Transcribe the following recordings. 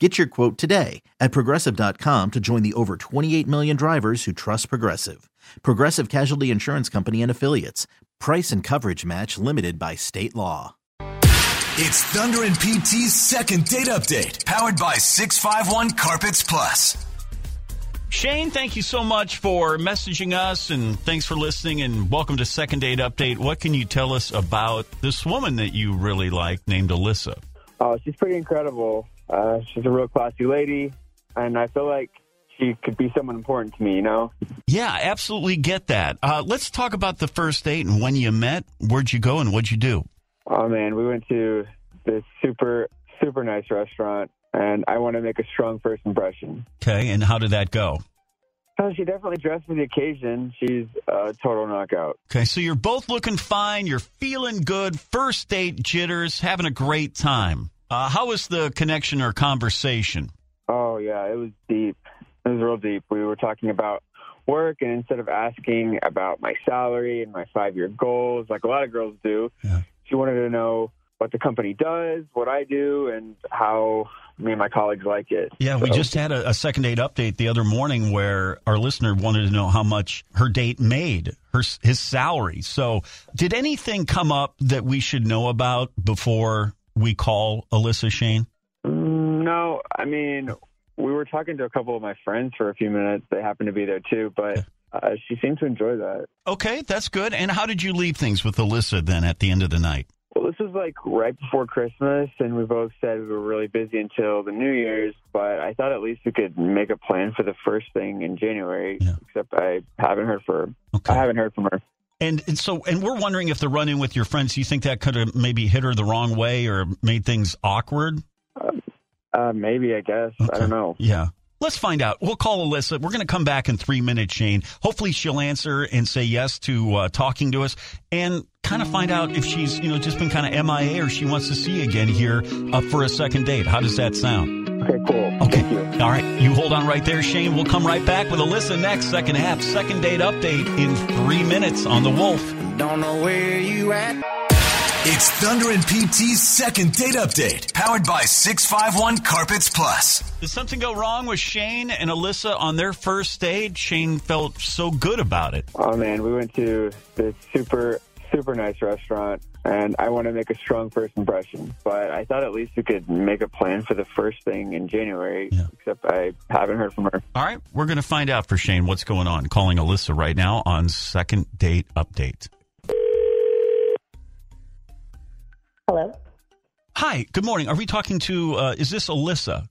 Get your quote today at progressive.com to join the over 28 million drivers who trust Progressive. Progressive Casualty Insurance Company and Affiliates. Price and coverage match limited by state law. It's Thunder and PT's second date update, powered by 651 Carpets Plus. Shane, thank you so much for messaging us and thanks for listening and welcome to Second Date Update. What can you tell us about this woman that you really like named Alyssa? Oh, she's pretty incredible. Uh, she's a real classy lady, and I feel like she could be someone important to me, you know? Yeah, absolutely get that. Uh, let's talk about the first date and when you met. Where'd you go and what'd you do? Oh, man, we went to this super, super nice restaurant, and I want to make a strong first impression. Okay, and how did that go? Oh, she definitely dressed for the occasion. She's a total knockout. Okay, so you're both looking fine. You're feeling good. First date jitters, having a great time. Uh, how was the connection or conversation? Oh, yeah, it was deep. It was real deep. We were talking about work, and instead of asking about my salary and my five year goals, like a lot of girls do, Yeah. she wanted to know what the company does, what I do, and how me and my colleagues like it. Yeah, we just had a, a second date update the other morning where our listener wanted to know how much her date made, her his salary. So, did anything come up that we should know about before we call Alyssa Shane? No, I mean, we were talking to a couple of my friends for a few minutes. They happened to be there too, but uh, she seemed to enjoy that. Okay, that's good. And how did you leave things with Alyssa then at the end of the night? Well, this was like right before Christmas, and we both said we were really busy until the New Year's. But I thought at least we could make a plan for the first thing in January. Yeah. Except I haven't heard for Okay. I haven't heard from her. And, and so, and we're wondering if the run in with your friends, you think that could have maybe hit her the wrong way or made things awkward? Uh, maybe I guess I don't know. Yeah. Let's find out. We'll call Alyssa. We're going to come back in three minutes, Shane. Hopefully, she'll answer and say yes to uh, talking to us and kind of find out if she's, you know, just been kind of MIA or she wants to see you again here uh, for a second date. How does that sound? Okay, cool. Okay. Thank you. All right. You hold on right there, Shane. We'll come right back with Alyssa next, second half, second date update in three minutes on The Wolf. Don't know where you at. It's Thunder and PT's second date update, powered by 651 Carpets Plus. Did something go wrong with Shane and Alyssa on their first date? Shane felt so good about it. Oh man, we went to this super super nice restaurant, and I want to make a strong first impression. But I thought at least we could make a plan for the first thing in January. Yeah. Except I haven't heard from her. All right, we're going to find out for Shane what's going on. Calling Alyssa right now on second date update. Hello. Hi, good morning. Are we talking to? Uh, is this Alyssa?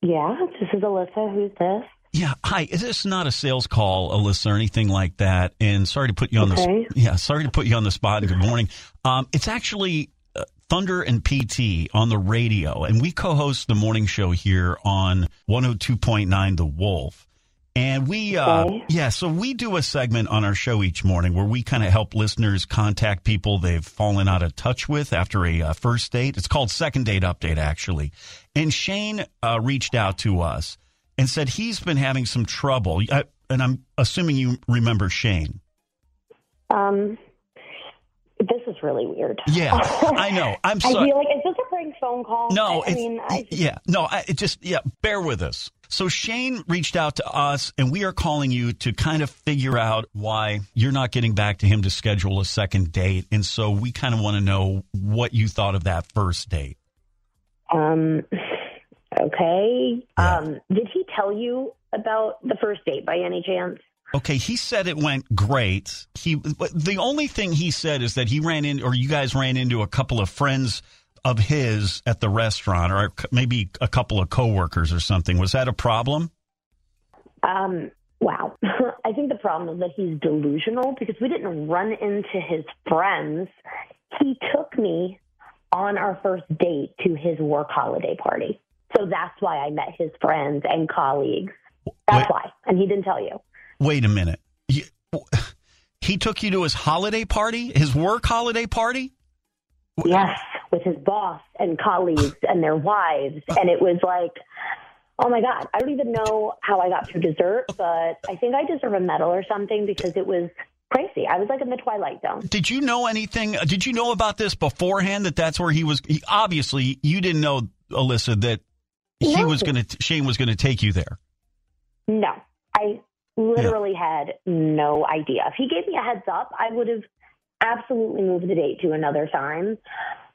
Yeah, this is Alyssa. Who's this? Yeah. Hi. Is this not a sales call, Alyssa, or anything like that? And sorry to put you on the Okay. the yeah. Sorry to put you on the spot. And good morning. Um, it's actually uh, Thunder and PT on the radio, and we co-host the morning show here on 102.9 The Wolf. And we, uh, Okay. yeah, so we do a segment on our show each morning where we kind of help listeners contact people they've fallen out of touch with after a uh, first date. It's called Second Date Update, actually. And Shane uh, reached out to us and said he's been having some trouble. I, and I'm assuming you remember Shane. Um, this is really weird. Yeah, I know. I'm I sorry. feel like is this a prank phone call? No, I, I mean, I, yeah, no, I, it just yeah, bear with us. So Shane reached out to us, and we are calling you to kind of figure out why you're not getting back to him to schedule a second date, and so we kind of want to know what you thought of that first date. um, okay? Yeah. Um, did he tell you about the first date by any chance? Okay, he said it went great. He the only thing he said is that he ran in, or you guys ran into a couple of friends of his at the restaurant, or maybe a couple of coworkers or something. Was that a problem? Um, wow. I think the problem is that he's delusional because we didn't run into his friends. He took me on our first date to his work holiday party. So that's why I met his friends and colleagues. That's Wait. why. And he didn't tell you. Wait a minute. You- He took you to his holiday party, his work holiday party. Yes, with his boss and colleagues and their wives. And it was like, oh my God, I don't even know how I got through dessert, but I think I deserve a medal or something because it was crazy. I was like in the twilight zone. Did you know anything? Did you know about this beforehand? That that's where he was. He, obviously, you didn't know, Alyssa, that he No. was going to. Shane was going to take you there. No, I literally had no idea. If he gave me a heads up, I would have absolutely moved the date to another time.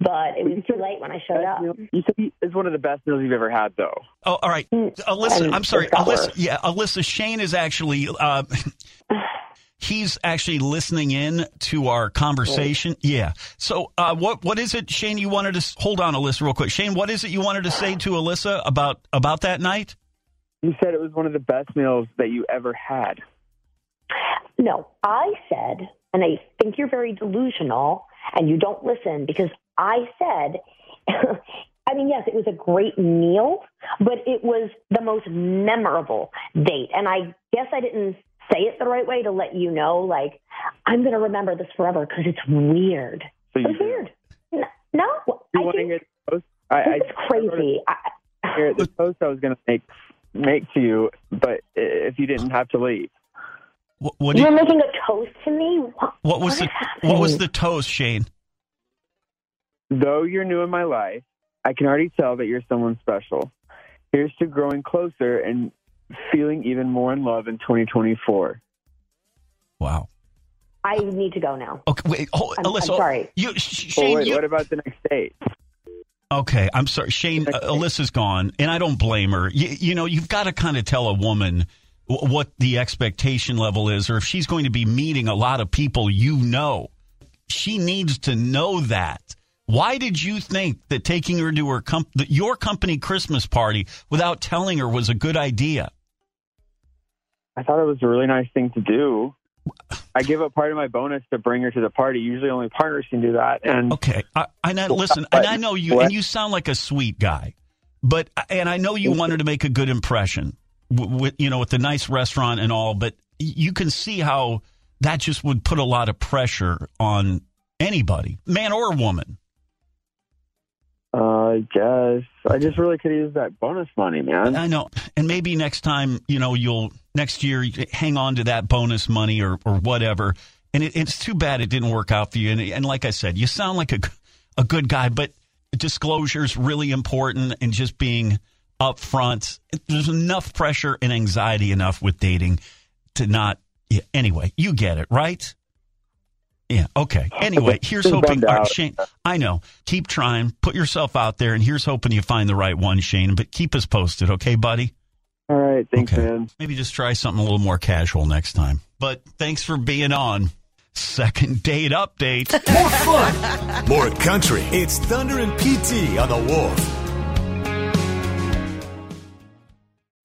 But it was too late when I showed up. You said he- it's one of the best meals you've ever had, though. Oh, all right, Mm, Alyssa. I'm sorry, Alyssa. Yeah, Alyssa. Shane is actually. Uh, He's actually listening in to our conversation. Yeah. So, uh, what what is it, Shane? You wanted to hold on, Alyssa, real quick. Shane, what is it you wanted to say to Alyssa about about that night? You said it was one of the best meals that you ever had. No, I said, and I think you're very delusional and you don't listen because I said, I mean, yes, it was a great meal, but it was the most memorable date. And I guess I didn't say it the right way to let you know, like, I'm going to remember this forever because it's weird. So It you was weird. N- No, You I want to think hear the toast? I, I, it's crazy. I, Here, the toast I was going to make make to you, but if you didn't have to leave. What, what, You're making a toast to me? What, what was what the happening? what was the toast, Shane? Though you're new in my life, I can already tell that you're someone special. Here's to growing closer and feeling even more in love in 2024. Wow. I need to go now. Okay, wait, hold, I'm- I'm Alyssa. sorry. You, Sh- Well, Shane, wait, you, what about the next date? Okay, I'm sorry, Shane. Uh, Alyssa's gone, and I don't blame her. You, you know, you've got to kind of tell a woman w- what the expectation level is, or if she's going to be meeting a lot of people you know, she needs to know that. Why did you think that taking her to her com- that your company Christmas party without telling her was a good idea? I thought it was a really nice thing to do. I give up part of my bonus to bring her to the party. Usually, only partners can do that. And Okay, I, I listen, and I know you, and you sound like a sweet guy, but and I know you wanted to make a good impression with you know with the nice restaurant and all, but you can see how that just would put a lot of pressure on anybody, man or woman. I guess I just really could use that bonus money, man. I know, and maybe next time you know you'll next year hang on to that bonus money or or whatever. And it, it's too bad it didn't work out for you. And, and like I said, you sound like a a good guy, but disclosure is really important, and just being upfront. There's enough pressure and anxiety enough with dating to not. Yeah, anyway, you get it, right? Yeah. Okay. Anyway, here's hoping. bummed all right, out. Shane, I know. Keep trying. Put yourself out there, and here's hoping you find the right one, Shane. But keep us posted, okay, buddy? All right, thanks, Okay. man. Maybe just try something a little more casual next time. But thanks for being on. Second date update. More fun, more country. It's Thunder and PT on the Wolf.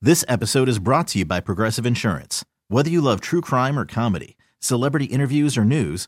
This episode is brought to you by Progressive Insurance. Whether you love true crime or comedy, celebrity interviews or news,